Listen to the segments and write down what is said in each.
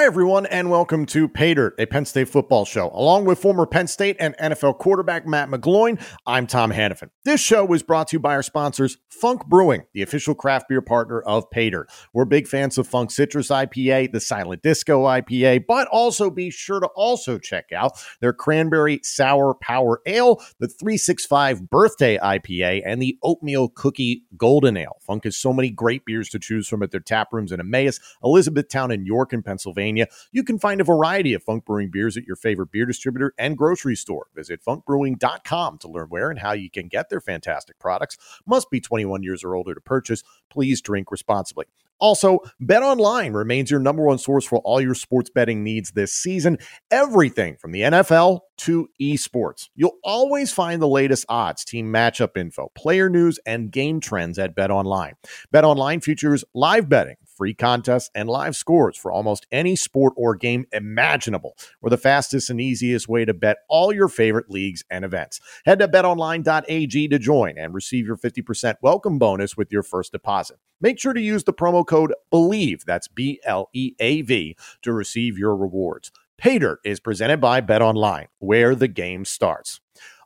Hi, everyone, and welcome to Paydirt, a Penn State football show. Along with former Penn State and NFL quarterback Matt McGloin, I'm Tom Hannafin. This show is brought to you by our sponsors, Funk Brewing, the official craft beer partner of Paydirt. We're big fans of Funk Citrus IPA, the Silent Disco IPA, but also be sure to also check out their Cranberry Sour Power Ale, the 365 Birthday IPA, and the Oatmeal Cookie Golden Ale. Funk has so many great beers to choose from at their tap rooms in Emmaus, Elizabethtown, and York in Pennsylvania. You can find a variety of Funk Brewing beers at your favorite beer distributor and grocery store. Visit funkbrewing.com to learn where and how you can get their fantastic products. Must be 21 years or older to purchase. Please drink responsibly. Also, Bet Online remains your number one source for all your sports betting needs this season. Everything from the NFL to esports. You'll always find the latest odds, team matchup info, player news, and game trends at Bet Online. Bet Online features live betting, free contests, and live scores for almost any sport or game imaginable. We're the fastest and easiest way to bet all your favorite leagues and events. Head to betonline.ag to join and receive your 50% welcome bonus with your first deposit. Make sure to use the promo code BLEAV, that's B L E A V, to receive your rewards. Paydirt is presented by Bet Online, where the game starts.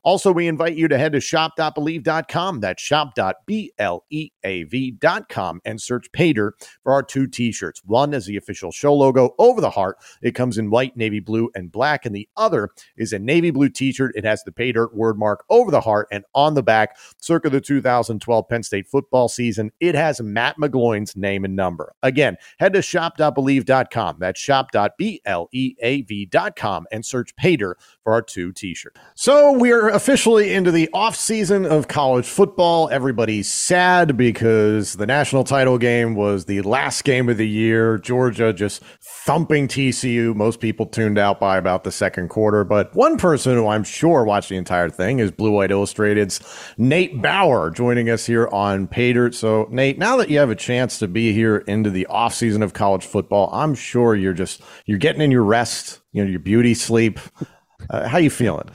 Also, we invite you to head to shop.bleav.com. That's shop.bleav.com and search Paydirt for our two t shirts. One is the official show logo over the heart. It comes in white, navy blue, and black. And the other is a navy blue t shirt. It has the Paydirt word mark over the heart and on the back, circa the 2012 Penn State football season. It has Matt McGloin's name and number. Again, head to shop.bleav.com. That's shop.bleav.com and search Paydirt for our two t shirts. So we're officially into the off season of college football. Everybody's sad because the national title game was the last game of the year. Georgia just thumping TCU. Most people tuned out by about the second quarter, but one person who I'm sure watched the entire thing is Blue White Illustrated's Nate Bauer joining us here on Paydirt. So, Nate, now that you have a chance to be here into the off season of college football, I'm sure you're just you're getting in your rest, you know, your beauty sleep. Uh, how you feeling?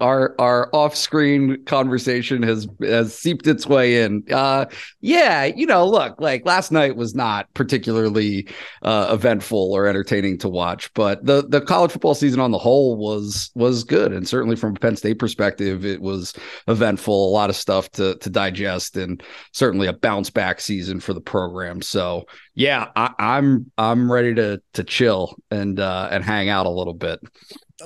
Our our off-screen conversation has has seeped its way in. Uh, yeah, you know, look, like last night was not particularly uh, eventful or entertaining to watch, but the the college football season on the whole was was good, and certainly from a Penn State perspective, it was eventful. A lot of stuff to to digest, and certainly a bounce back season for the program. So yeah, I, I'm I'm ready to to chill and uh, and hang out a little bit.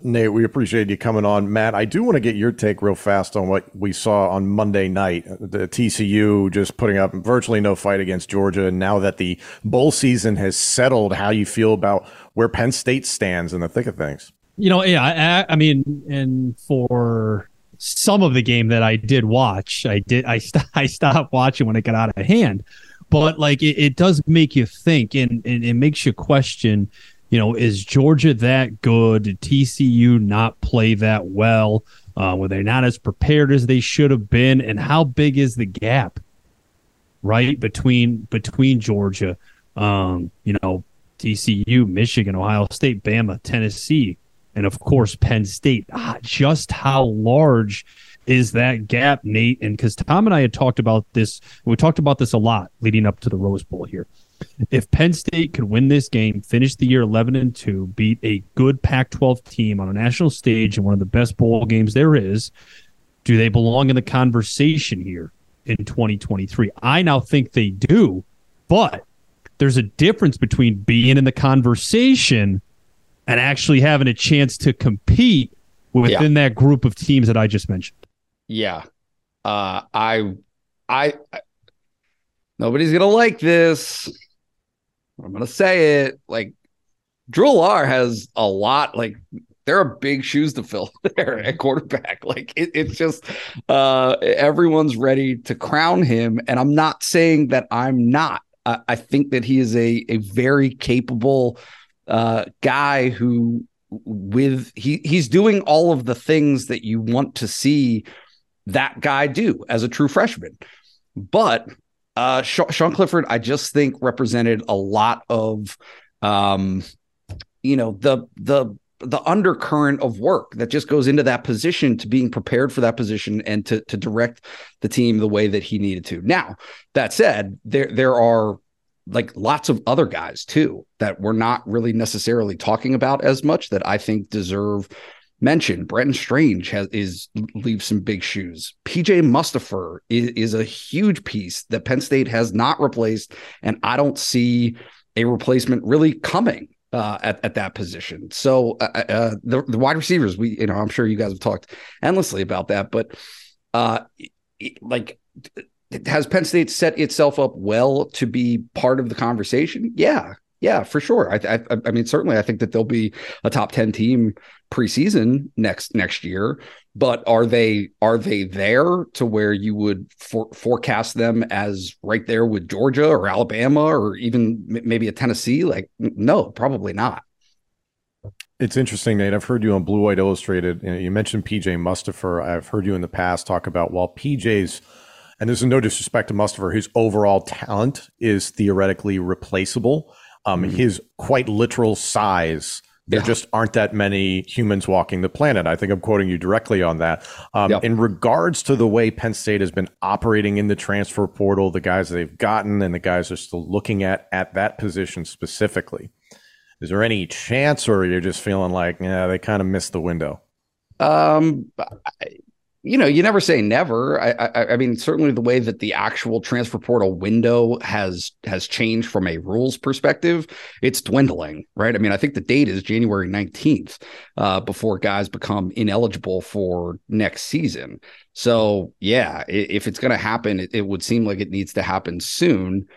Nate, we appreciate you coming on. Matt, I do want to get your take real fast on what we saw on Monday night. The TCU just putting up virtually no fight against Georgia. And now that the bowl season has settled, how you feel about where Penn State stands in the thick of things? You know, yeah, I, I mean, and for some of the game that I did watch, I did, I, st- I stopped watching when it got out of hand. But like, it, it does make you think and, and it makes you question you know, is Georgia that good? Did TCU not play that well? Uh, were they not as prepared as they should have been? And how big is the gap, right, between between Georgia, um, you know, TCU, Michigan, Ohio State, Bama, Tennessee, and of course Penn State? Ah, just how large is that gap, Nate? And because Tom and I had talked about this, we talked about this a lot leading up to the Rose Bowl here. If Penn State could win this game, finish the year 11 and 2, beat a good Pac 12 team on a national stage in one of the best bowl games there is, do they belong in the conversation here in 2023? I now think they do, but there's a difference between being in the conversation and actually having a chance to compete within yeah. that group of teams that I just mentioned. Yeah. Uh, I, I, I nobody's going to like this. I'm gonna say it. Like Drew Allar has a lot. Like there are big shoes to fill there at quarterback. Like it, it's just uh, everyone's ready to crown him, and I'm not saying that I'm not. I, I think that he is a a very capable uh, guy who with he he's doing all of the things that you want to see that guy do as a true freshman. But uh, Sean Clifford, I just think represented a lot of, um, you know, the the the undercurrent of work that just goes into that position to being prepared for that position and to to direct the team the way that he needed to. Now, that said, there there are like lots of other guys too that we're not really necessarily talking about as much that I think deserve mention. Brenton Strange has is leaves some big shoes. PJ Mustipher is, is a huge piece that Penn State has not replaced, and I don't see a replacement really coming uh, at, at that position. So uh, uh, uh, the, the wide receivers, we you know, I'm sure you guys have talked endlessly about that, but uh, like has Penn State set itself up well to be part of the conversation? Yeah, yeah, for sure. I, I, I mean, certainly, I think that they'll be a top ten team preseason next next year. But are they are they there to where you would for, forecast them as right there with Georgia or Alabama or even maybe a Tennessee? Like, no, probably not. It's interesting, Nate. I've heard you on Blue White Illustrated. You, mentioned PJ Mustipher. I've heard you in the past talk about while PJ's and there's no disrespect to Mustipher, his overall talent is theoretically replaceable. Um, mm-hmm. His quite literal size, there yeah. just aren't that many humans walking the planet. I think I'm quoting you directly on that. Um, yep. In regards to the way Penn State has been operating in the transfer portal, the guys they've gotten, and the guys are still looking at at that position specifically. Is there any chance, or you're just feeling like, yeah, they kind of missed the window? Um, you know, you never say never. I, I, I, mean, certainly the way that the actual transfer portal window has has changed from a rules perspective, it's dwindling, right? I mean, I think the date is January nineteenth uh, before guys become ineligible for next season. So, yeah, if it's going to happen, it, it, would seem like it needs to happen soon.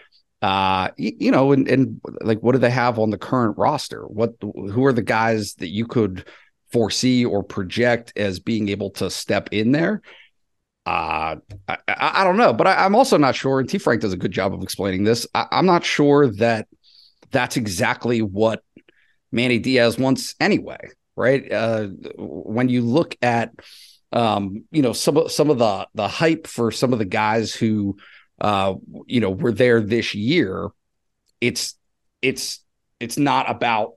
Uh, you, know, and, and like, what do they have on the current roster? What, who are the guys that you could foresee or project as being able to step in there. Uh, I, I, don't know, but I, am also not sure. And T. Frank does a good job of explaining this. I, I'm not sure that that's exactly what Manny Diaz wants anyway, right? Uh, when you look at, um, you know, some some of the the hype for some of the guys who, uh, you know, were there this year, it's it's it's not about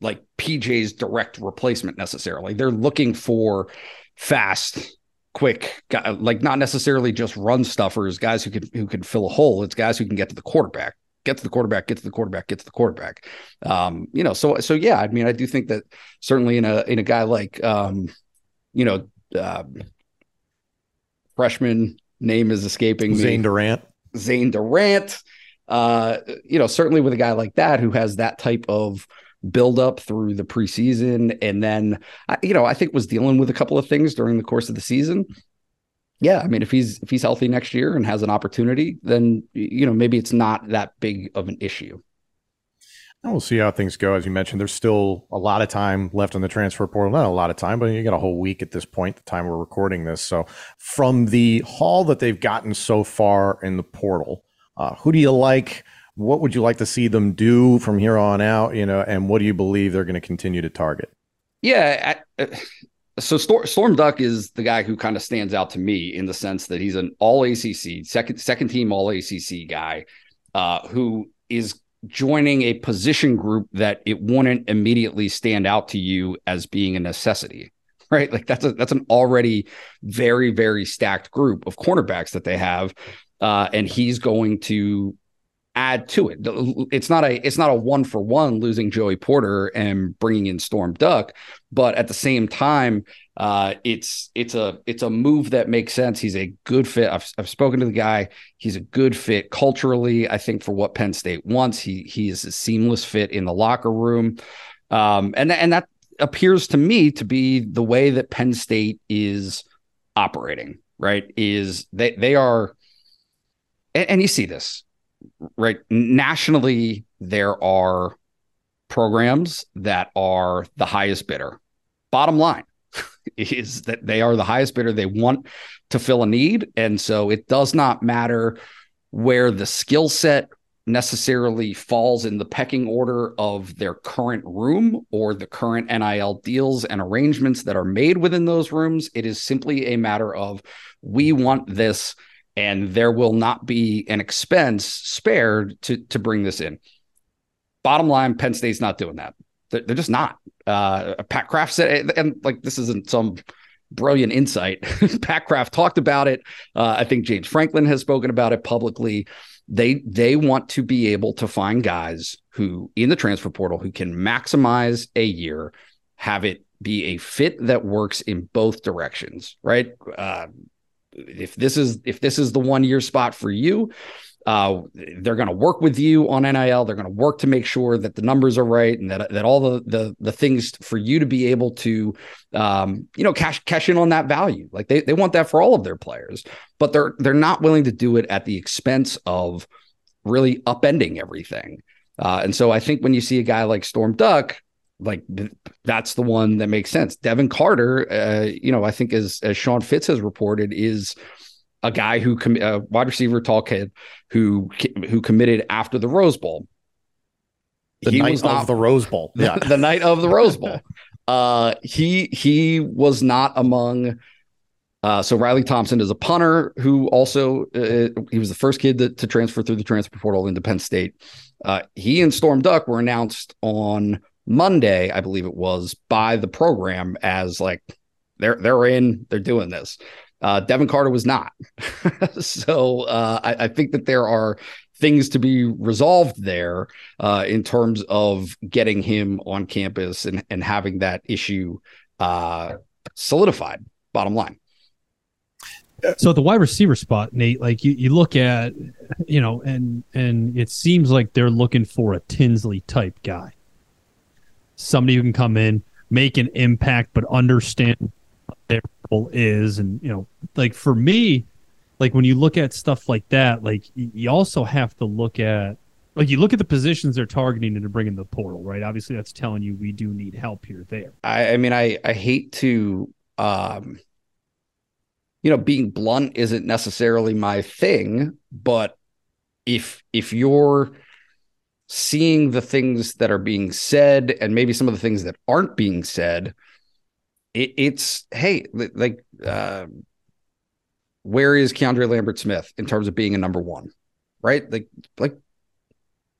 like PJ's direct replacement necessarily. They're looking for fast, quick, like not necessarily just run stuffers, guys who could who can fill a hole. It's guys who can get to the quarterback, get to the quarterback, get to the quarterback, get to the quarterback. Um, you know, so so yeah, I mean, I do think that certainly in a in a guy like um, you know, uh, freshman name is escaping me. Zane Durant. Zane Durant. Uh, you know, certainly with a guy like that who has that type of build up through the preseason and then you know I think was dealing with a couple of things during the course of the season. Yeah, I mean if he's if he's healthy next year and has an opportunity, then you know maybe it's not that big of an issue. And we'll see how things go. As you mentioned, there's still a lot of time left on the transfer portal. Not a lot of time, but you got a whole week at this point, the time we're recording this. So, from the haul that they've gotten so far in the portal, uh, who do you like? What would you like to see them do from here on out? You know, and what do you believe they're going to continue to target? Yeah. Uh, so Storm, Storm Duck is the guy who kind of stands out to me in the sense that he's an all ACC second second team all ACC guy uh, who is joining a position group that it wouldn't immediately stand out to you as being a necessity right like that's a that's an already very very stacked group of cornerbacks that they have uh, and he's going to add to it. It's not a it's not a one for one losing Joey Porter and bringing in Storm Duck, but at the same time, uh, it's it's a it's a move that makes sense. He's a good fit. I've, I've spoken to the guy. He's a good fit culturally. I think for what Penn State wants, he he is a seamless fit in the locker room, um, and and that appears to me to be the way that Penn State is operating. Right? Is they they are, and, and you see this right nationally there are programs that are the highest bidder. Bottom line is that they are the highest bidder. They want to fill a need. And so it does not matter where the skill set necessarily falls in the pecking order of their current room or the current NIL deals and arrangements that are made within those rooms. It is simply a matter of we want this and there will not be an expense spared to to bring this in. Bottom line, Penn State's not doing that. They're, they're just not. Uh, Pat Kraft said, and like this isn't some brilliant insight. Pat Kraft talked about it. Uh, I think James Franklin has spoken about it publicly. They they want to be able to find guys who in the transfer portal who can maximize a year, have it be a fit that works in both directions, right? Uh, if this is if this is the one year spot for you, uh, they're going to work with you on NIL. They're going to work to make sure that the numbers are right and that that all the the the things for you to be able to, um, you know, cash cash in on that value. Like they they want that for all of their players, but they're they're not willing to do it at the expense of really upending everything. Uh, and so I think when you see a guy like Storm Duck, like that's the one that makes sense. Devin Carter, uh, you know, I think as as Sean Fitz has reported, is a guy who com- a wide receiver, tall kid who who committed after the Rose Bowl. The he night was not, of the Rose Bowl. Yeah, the, the night of the Rose Bowl. Uh, he he was not among. Uh, so Riley Thompson is a punter who also uh, he was the first kid to, to, transfer through the transfer portal into Penn State. Uh, he and Storm Duck were announced on Monday, I believe it was, by the program as like they're they're in, they're doing this. Uh, Devin Carter was not. so uh, I, I, think that there are things to be resolved there uh, in terms of getting him on campus and, and having that issue uh, solidified. Bottom line. So the wide receiver spot, Nate, like you, you look at, you know, and and it seems like they're looking for a Tinsley type guy, somebody who can come in, make an impact, but understand what their role is, and you know, like for me, like when you look at stuff like that, like you also have to look at like you look at the positions they're targeting and to bring in the portal, right? Obviously, that's telling you we do need help here there. I, I mean, I I hate to, um, you know, being blunt isn't necessarily my thing, but if if you're seeing the things that are being said and maybe some of the things that aren't being said, it, it's hey, like uh, where is Keandre Lambert Smith in terms of being a number one, right? Like, like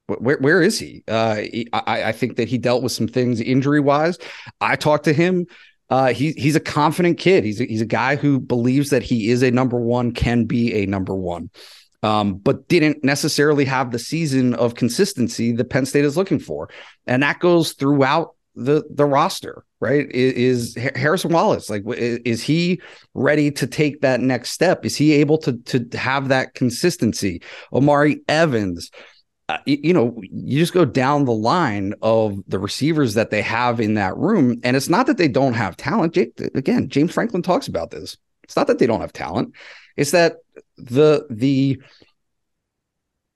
where where is he? Uh, I I think that he dealt with some things injury wise. I talked to him. Uh, he he's a confident kid. He's a, he's a guy who believes that he is a number one, can be a number one, um, but didn't necessarily have the season of consistency that Penn State is looking for, and that goes throughout the the roster, right? Is, is, Harrison Wallace like is he ready to take that next step? Is he able to to have that consistency? Omari Evans, uh, you, know, you just go down the line of the receivers that they have in that room, and it's not that they don't have talent. Again, James Franklin talks about this. It's not that they don't have talent; it's that the the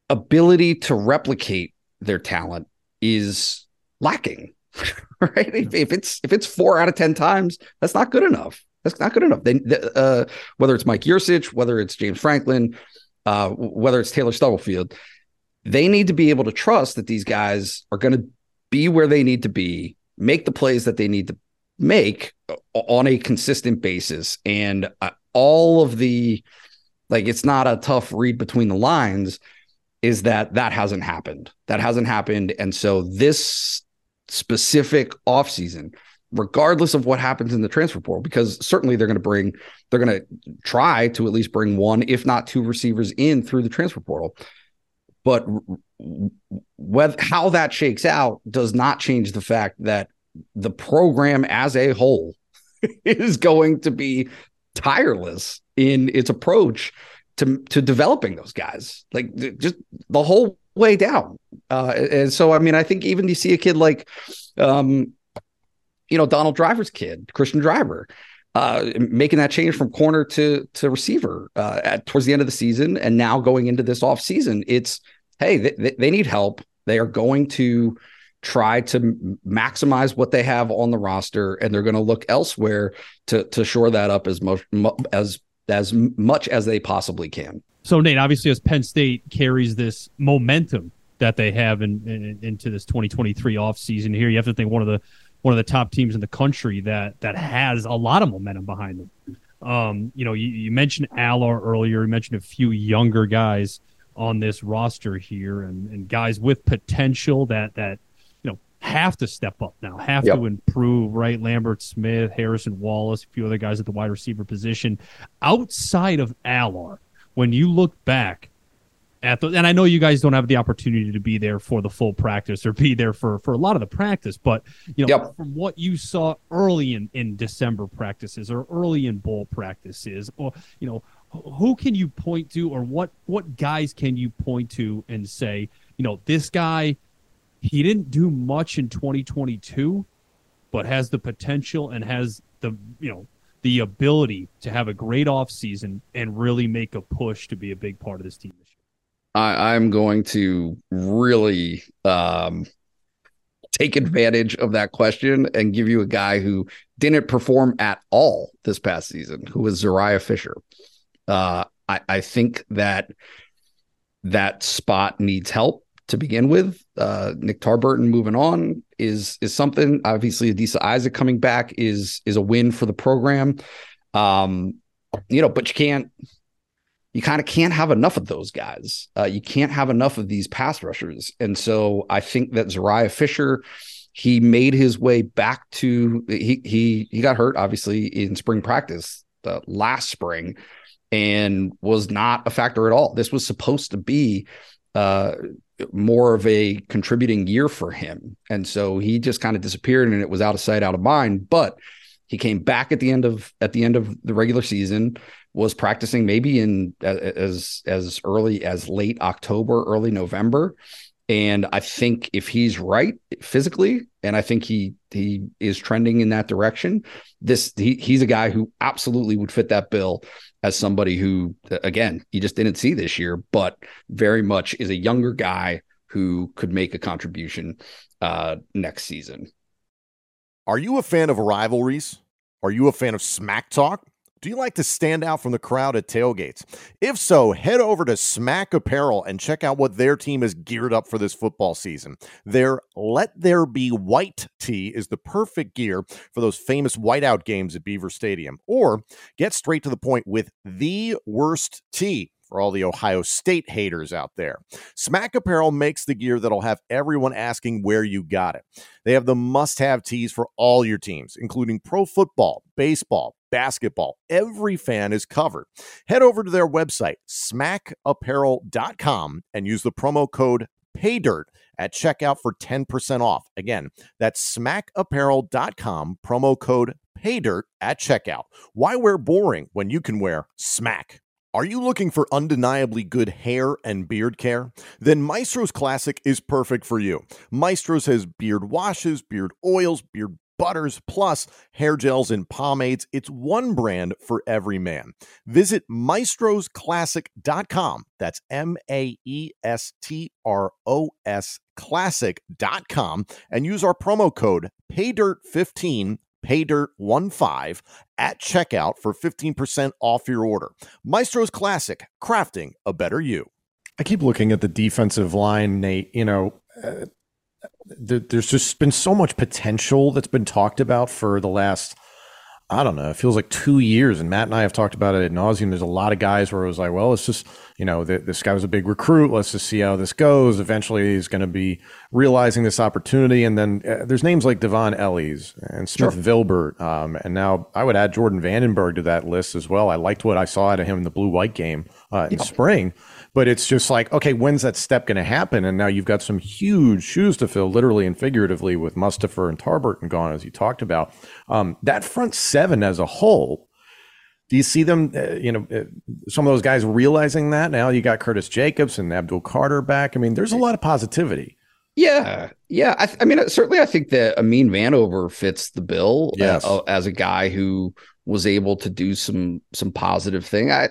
ability to replicate their talent is lacking right? If, if, it's if it's four out of ten times, that's not good enough. That's not good enough. Then uh, whether it's Mike Yurcich, whether it's James Franklin, uh, whether it's Taylor Stubblefield, they need to be able to trust that these guys are going to be where they need to be, make the plays that they need to make on a consistent basis, and uh, all of the like it's not a tough read between the lines is that that hasn't happened that hasn't happened and so this specific offseason, regardless of what happens in the transfer portal, because certainly they're going to bring, they're going to try to at least bring one, if not two receivers in through the transfer portal. But whether how that shakes out does not change the fact that the program as a whole is going to be tireless in its approach to to developing those guys. Like just the whole way down. Uh, and so, I mean, I think even you see a kid like, um, you know, Donald Driver's kid, Christian Driver, uh, making that change from corner to to receiver uh, at towards the end of the season, and now going into this off season, it's hey, they, they need help. They are going to try to maximize what they have on the roster, and they're going to look elsewhere to to shore that up as much as as much as they possibly can. So Nate, obviously, as Penn State carries this momentum that they have in, in, into this 2023 offseason here, you have to think one of the one of the top teams in the country that that has a lot of momentum behind them. Um, you know, you, you mentioned Allar earlier. You mentioned a few younger guys on this roster here, and, and guys with potential that that have to step up now, have Yep. to improve, right? Lambert Smith, Harrison Wallace, a few other guys at the wide receiver position. Outside of Allar, when you look back at the, and I know you guys don't have the opportunity to be there for the full practice or be there for, for a lot of the practice, but you know, Yep. from what you saw early in, in December practices or early in bowl practices, or, you know, who can you point to or what, what guys can you point to and say, you know, this guy, he didn't do much in 2022, but has the potential and has the you know the ability to have a great offseason and really make a push to be a big part of this team this year. I, I'm going to really um, take advantage of that question and give you a guy who didn't perform at all this past season, who was Zuriah Fisher. Uh, I, I think that that spot needs help to begin with. Uh, Nick Tarburton moving on is is something. Obviously, Adisa Isaac coming back is is a win for the program. Um, you know, but you can't you kind of can't have enough of those guys. Uh, you can't have enough of these pass rushers. And so I think that Zuriah Fisher, he made his way back to he he he got hurt obviously in spring practice the last spring and was not a factor at all. This was supposed to be uh more of a contributing year for him. And so he just kind of disappeared and it was out of sight out of mind, but he came back at the end of at the end of the regular season was practicing maybe in as as early as late October, early November. And I think if he's right physically, and I think he he is trending in that direction, this he, he's a guy who absolutely would fit that bill as somebody who, again, you just didn't see this year, but very much is a younger guy who could make a contribution uh, next season. Are you a fan of rivalries? Are you a fan of smack talk? Do you like to stand out from the crowd at tailgates? If so, head over to Smack Apparel and check out what their team is geared up for this football season. Their Let There Be White tee is the perfect gear for those famous whiteout games at Beaver Stadium. Or get straight to the point with the worst tee for all the Ohio State haters out there. Smack Apparel makes the gear that'll have everyone asking where you got it. They have the must have tees for all your teams, including pro football, baseball, basketball. Every fan is covered. Head over to their website, smackapparel.com, and use the promo code PAYDIRT at checkout for 10% off. Again, that's smackapparel.com, promo code PAYDIRT at checkout. Why wear boring when you can wear smack? Are you looking for undeniably good hair and beard care? Then Maestro's Classic is perfect for you. Maestro's has beard washes, beard oils, beard butters, plus hair gels and pomades. It's one brand for every man. Visit maestrosclassic.com. That's M A E S T R O S classic.com and use our promo code PAYDIRT15 paydirt15 at checkout for 15% off your order. Maestro's Classic, crafting a better you. I keep looking at the defensive line, Nate. You know, uh, there, there's just been so much potential that's been talked about for the last, I don't know, it feels like two years. And Matt and I have talked about it at nauseum. There's a lot of guys where it was like, well, it's just, you know, th- this guy was a big recruit. Let's just see how this goes. Eventually, he's going to be realizing this opportunity. And then uh, there's names like Dvon Ellies and Smith Vilbert. Um, and now I would add Jordan Vandenberg to that list as well. I liked what I saw out of him in the blue white game uh, in spring. But it's just like, okay, when's that step going to happen? And now you've got some huge shoes to fill, literally and figuratively, with Mustipher and Tarburton gone, as you talked about. Um, that front seven as a whole, do you see them, uh, you know, uh, some of those guys realizing that? Now you got Curtis Jacobs and Abdul Carter back. I mean, there's a lot of positivity. Yeah, yeah. I, I mean, certainly, I think that Amin Vanover fits the bill Yes. uh, as a guy who was able to do some some positive thing. I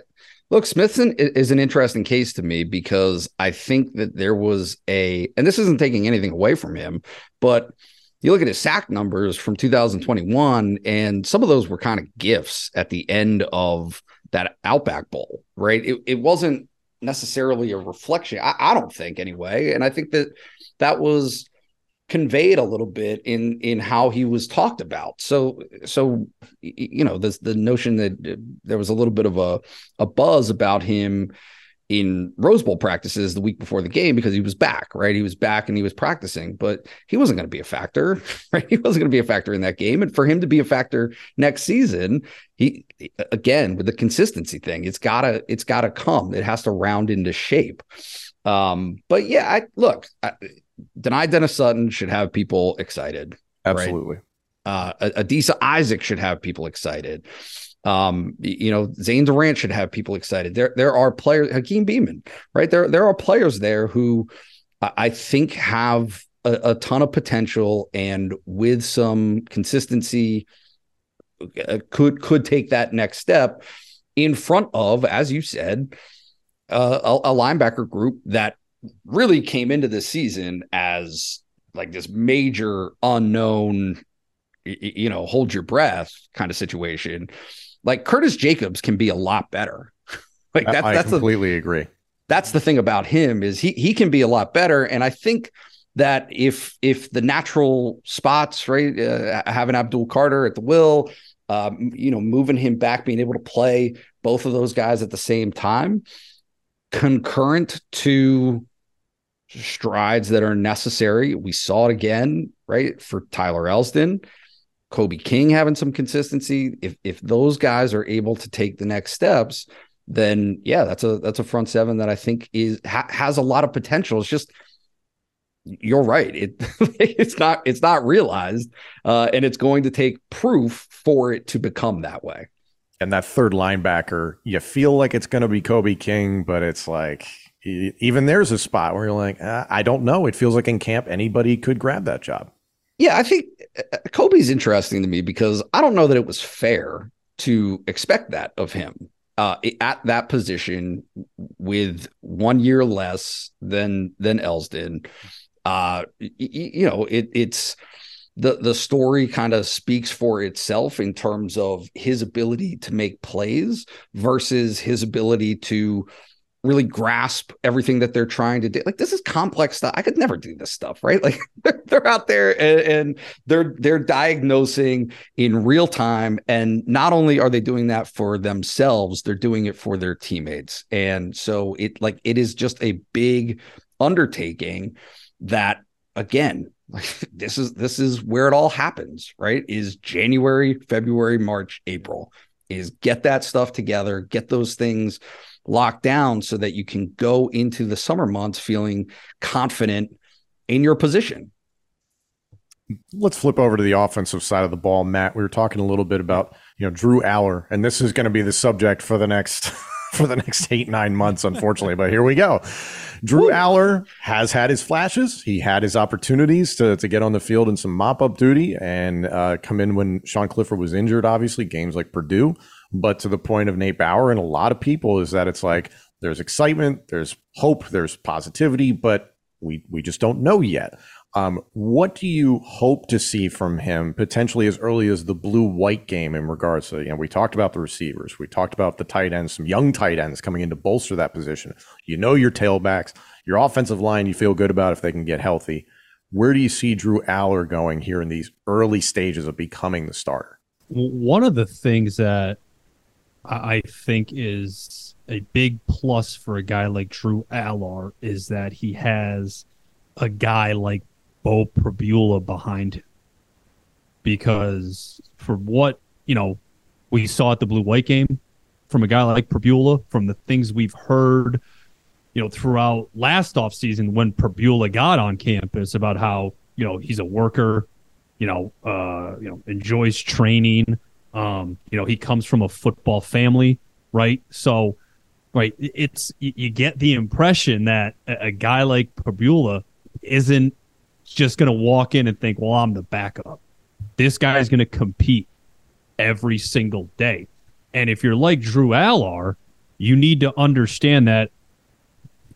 look, Smithson is an interesting case to me because I think that there was a, and this isn't taking anything away from him, but you look at his sack numbers from 2021, and some of those were kind of gifts at the end of that Outback Bowl, right? It, it wasn't necessarily a reflection, I, I don't think, anyway. And I think that that was conveyed a little bit in in how he was talked about. So so you know, this the notion that uh, there was a little bit of a a buzz about him in Rose Bowl practices the week before the game because he was back, right? He was back and he was practicing, but he wasn't going to be a factor, right? He wasn't going to be a factor in that game. And for him to be a factor next season, he again with the consistency thing, it's gotta it's gotta come. It has to round into shape. Um, but yeah, I look, I, Dani Dennis Sutton should have people excited. Absolutely. Right? Uh, Adisa Isaac should have people excited. Um, you know, Zane Durant should have people excited. There, there are players, Hakeem Beamon, right? There, there are players there who I think have a, a ton of potential and with some consistency uh, could could take that next step in front of, as you said, uh, a, a linebacker group that really came into this season as like this major unknown you know, hold your breath kind of situation like Curtis Jacobs can be a lot better. like that's I that's completely agree. That's the thing about him is he he can be a lot better, and I think that if if the natural spots right uh, having Abdul Carter at the will, um, you know, moving him back, being able to play both of those guys at the same time, concurrent to strides that are necessary. We saw it again, right, for Tyler Elsdon, Kobe King having some consistency. If if those guys are able to take the next steps, then yeah, that's a that's a front seven that I think is ha- has a lot of potential. It's just you're right. It it's not it's not realized, uh, and it's going to take proof for it to become that way. And that third linebacker, you feel like it's going to be Kobe King, but it's like even there's a spot where you're like, uh, I don't know. It feels like in camp anybody could grab that job. Yeah, I think uh, Kobe's interesting to me because I don't know that it was fair to expect that of him uh, at that position with one year less than than Elsdon. Uh, you, you know, it, it's the the story kind of speaks for itself in terms of his ability to make plays versus his ability to really grasp everything that they're trying to do. Like this is complex stuff. I could never do this stuff, right? Like they're, out there and, and, they're they're diagnosing in real time, and not only are they doing that for themselves, they're doing it for their teammates. And so it like it is just a big undertaking that again like this is this is where it all happens right is january february march april is get that stuff together get those things locked down so that you can go into the summer months feeling confident in your position. Let's flip over to the offensive side of the ball, Matt. We were talking a little bit about, you know, Drew Allar, and this is going to be the subject for the next for the next eight, nine months, unfortunately. but here we go. Drew Woo. Allar has had his flashes. He had his opportunities to, to get on the field in some mop up duty and uh, come in when Sean Clifford was injured, obviously, games like Purdue. But to the point of Nate Bauer and a lot of people is that it's like there's excitement, there's hope, there's positivity, but we we just don't know yet. Um, what do you hope to see from him potentially as early as the blue white game in regards to, you know, we talked about the receivers, we talked about the tight ends, some young tight ends coming in to bolster that position. You know, your tailbacks, your offensive line, you feel good about if they can get healthy. Where do you see Drew Allar going here in these early stages of becoming the starter? One of the things that I think is a big plus for a guy like Drew Allar is that he has a guy like Beau Pribula behind him. Because for what, you know, we saw at the blue white game from a guy like Pribula, from the things we've heard, you know, throughout last offseason when Pribula got on campus about how, you know, he's a worker, you know, uh, you know, enjoys training, um, you know, he comes from a football family, right? So, right, it's you get the impression that a, guy like Pribula isn't just going to walk in and think, "Well, I'm the backup." This guy's going to compete every single day. And if you're like Drew Allar, you need to understand that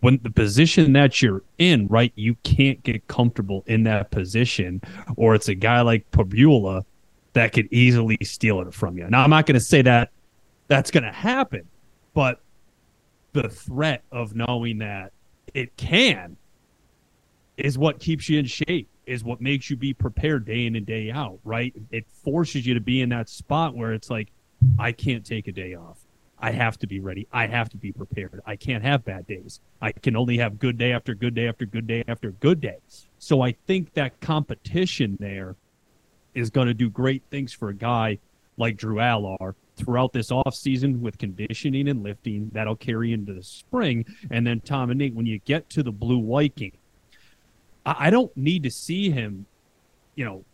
when the position that you're in, right, you can't get comfortable in that position, or it's a guy like Pribula that could easily steal it from you. Now, I'm not going to say that that's going to happen, but the threat of knowing that it can is what keeps you in shape, is what makes you be prepared day in and day out, right? It forces you to be in that spot where it's like, I can't take a day off. I have to be ready. I have to be prepared. I can't have bad days. I can only have good day after good day after good day after good day. So I think that competition there is going to do great things for a guy like Drew Allar throughout this offseason with conditioning and lifting. That'll carry into the spring. And then, Tom and Nate, when you get to the Blue game, I, I don't need to see him, you know,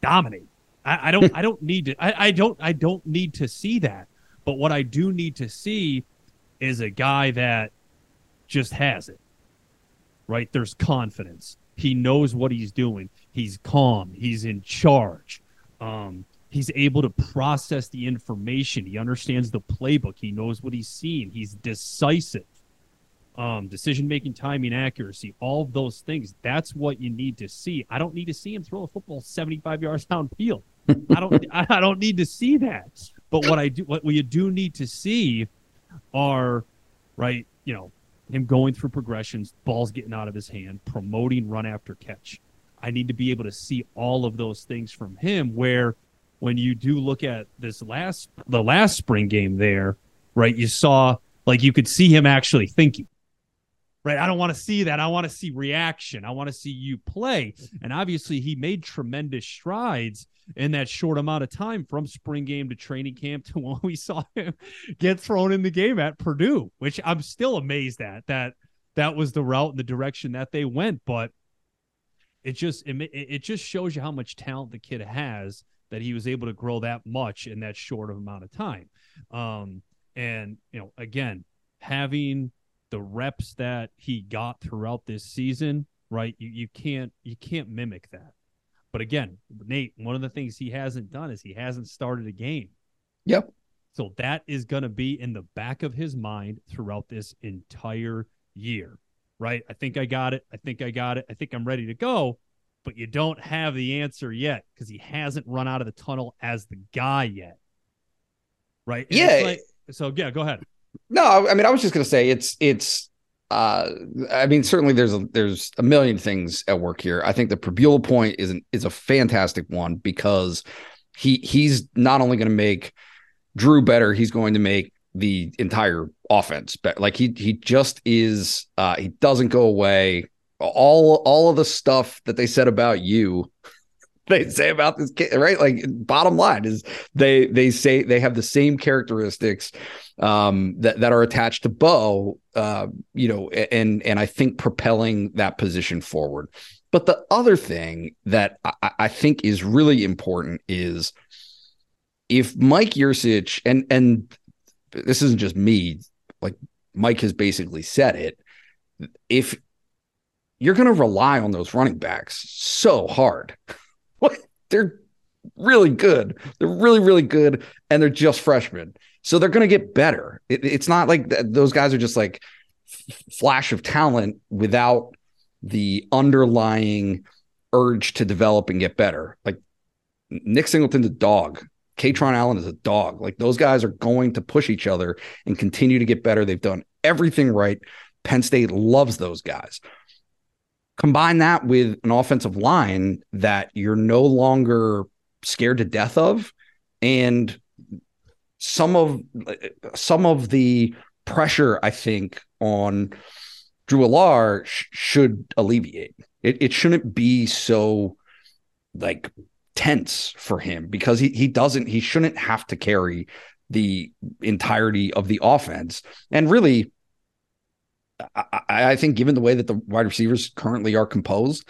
dominate. I, I don't I don't need to I, I don't I don't need to see that. But what I do need to see is a guy that just has it. Right? There's confidence. He knows what he's doing. He's calm. He's in charge. Um, he's able to process the information. He understands the playbook. He knows what he's seeing. He's decisive. Um, decision making, timing, accuracy, all those things. That's what you need to see. I don't need to see him throw a football 75 yards downfield. I don't I don't need to see that. But what I do what you do need to see are right, you know, him going through progressions, balls getting out of his hand, promoting run after catch. I need to be able to see all of those things from him where when you do look at this last the last spring game there, right, you saw like you could see him actually thinking. Right. I don't want to see that. I want to see reaction. I want to see you play. And obviously he made tremendous strides in that short amount of time from spring game to training camp to when we saw him get thrown in the game at Purdue, which I'm still amazed at that that was the route and the direction that they went. But it just it, it just shows you how much talent the kid has that he was able to grow that much in that short of amount of time. Um, and you know, again, having the reps that he got throughout this season, right? You you can't you can't mimic that. But again, Nate, one of the things he hasn't done is he hasn't started a game. Yep. So that is going to be in the back of his mind throughout this entire year, right? I think I got it. I think I got it. I think I'm ready to go. But you don't have the answer yet because he hasn't run out of the tunnel as the guy yet. Right? And yeah. Like, so, yeah, go ahead. No, I mean, I was just going to say it's, it's, uh, I mean, certainly there's a, there's a million things at work here. I think the Pribula point is an, is a fantastic one because he he's not only going to make Drew better, he's going to make the entire offense better. Like he he just is. Uh, he doesn't go away. All all of the stuff that they said about you they say about this kid, right? Like bottom line is they they say they have the same characteristics um, that that are attached to Beau, uh, you know, and and I think propelling that position forward. But the other thing that I, I think is really important is if Mike Yurcich and and this isn't just me, like Mike has basically said it. If you're going to rely on those running backs so hard they're really good. They're really, really good, and they're just freshmen, so they're going to get better. It, it's not like th- those guys are just like f- flash of talent without the underlying urge to develop and get better. Like Nick Singleton's a dog. Kaytron Allen is a dog. Like those guys are going to push each other and continue to get better. They've done everything right. Penn State loves those guys. Combine that with an offensive line that you're no longer scared to death of, and some of some of the pressure I think on Drew Allar sh- should alleviate. It it shouldn't be so like tense for him because he he doesn't he shouldn't have to carry the entirety of the offense. And really, I, I think given the way that the wide receivers currently are composed,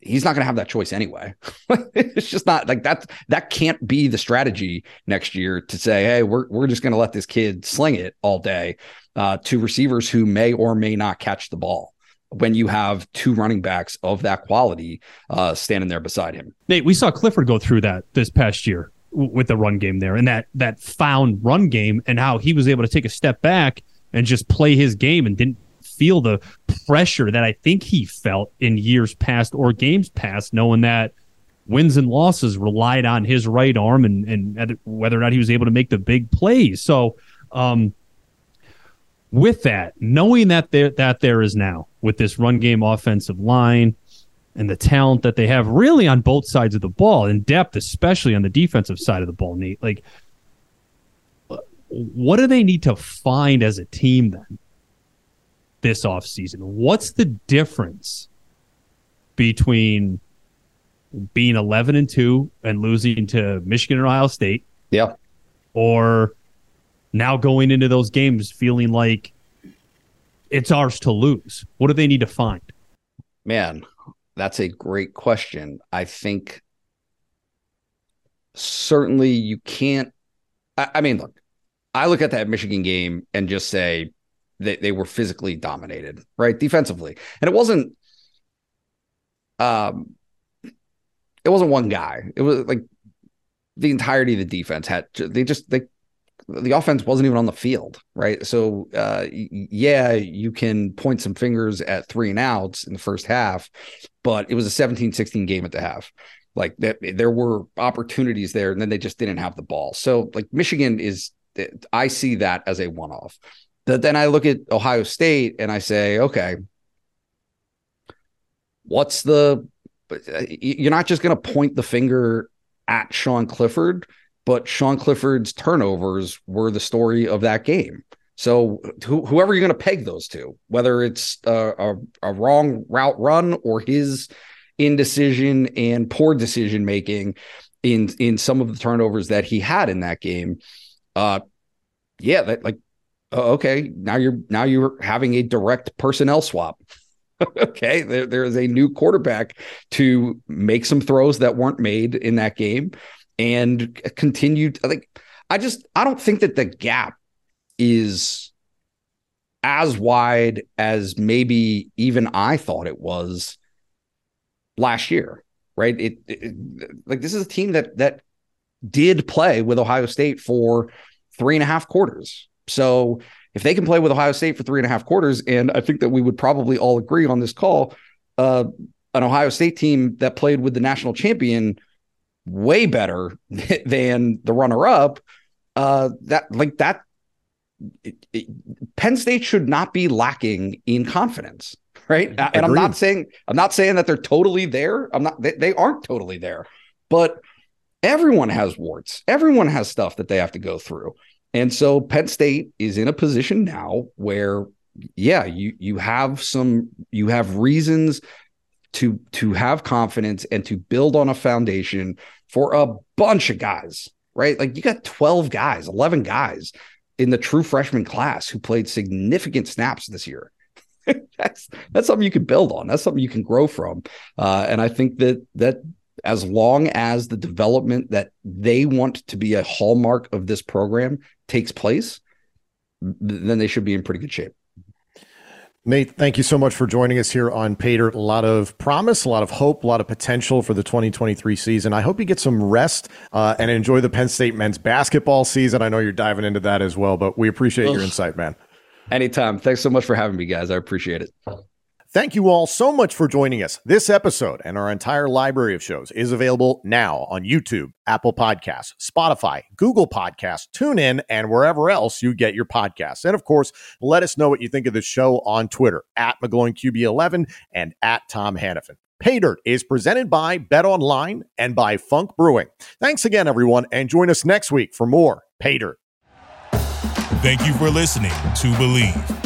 he's not going to have that choice anyway. it's just not like that. That can't be the strategy next year to say, "Hey, we're we're just going to let this kid sling it all day uh, to receivers who may or may not catch the ball." When you have two running backs of that quality uh, standing there beside him, Nate, we saw Clifford go through that this past year with the run game there, and that that found run game, and how he was able to take a step back and just play his game and didn't feel the pressure that I think he felt in years past or games past, knowing that wins and losses relied on his right arm and, and whether or not he was able to make the big plays. So, um, with that, knowing that there that there is now with this run game offensive line and the talent that they have really on both sides of the ball in depth, especially on the defensive side of the ball, Nate, like what do they need to find as a team then this offseason? What's the difference between being 11 and 2 and losing to Michigan and Ohio State? Yeah. Or now going into those games feeling like it's ours to lose? What do they need to find? Man, that's a great question. I think certainly you can't. I, I, mean, look, I look at that Michigan game and just say they, they were physically dominated, right? Defensively. And it wasn't um it wasn't one guy. It was like the entirety of the defense had they just they the offense wasn't even on the field, right? So, uh, yeah, you can point some fingers at three and outs in the first half, but it was a 17 16 game at the half. Like that, there were opportunities there, and then they just didn't have the ball. So, like Michigan is, I see that as a one off. But then I look at Ohio State and I say, okay, what's the, uh, you're not just going to point the finger at Sean Clifford but Sean Clifford's turnovers were the story of that game. So wh- whoever you're going to peg those to, whether it's a, a, a, wrong route run or his indecision and poor decision making in in some of the turnovers that he had in that game, uh, yeah, that like uh, okay, now you're now you're having a direct personnel swap. okay, there, there is a new quarterback to make some throws that weren't made in that game and continued like I just I don't think that the gap is as wide as maybe even I thought it was last year, right? It, it, like this is a team that that did play with Ohio State for three and a half quarters. So if they can play with Ohio State for three and a half quarters, and I think that we would probably all agree on this call, uh, an Ohio State team that played with the national champion way better than the runner up. Uh, that like that, it, it, Penn State should not be lacking in confidence, right? Agreed. And I'm not saying I'm not saying that they're totally there. I'm not. They, they aren't totally there, but everyone has warts. Everyone has stuff that they have to go through, and so Penn State is in a position now where yeah you you have some you have reasons to to have confidence and to build on a foundation for a bunch of guys, right? Like you got 12 guys, 11 guys in the true freshman class who played significant snaps this year. that's that's something you can build on. That's something you can grow from. Uh, and I think that that as long as the development that they want to be a hallmark of this program takes place, then they should be in pretty good shape. Nate, thank you so much for joining us here on Pay Dirt. A lot of promise, a lot of hope, a lot of potential for the 2023 season. I hope you get some rest uh, and enjoy the Penn State men's basketball season. I know you're diving into that as well, but we appreciate Ugh. your insight, man. Anytime. Thanks so much for having me, guys. I appreciate it. Thank you all so much for joining us. This episode and our entire library of shows is available now on YouTube, Apple Podcasts, Spotify, Google Podcasts, TuneIn, and wherever else you get your podcasts. And of course, let us know what you think of the show on Twitter at McGloinQB11 and at Tom Hannafin. Pay Dirt is presented by Bet Online and by Funk Brewing. Thanks again, everyone, and join us next week for more Pay Dirt. Thank you for listening to Bleav.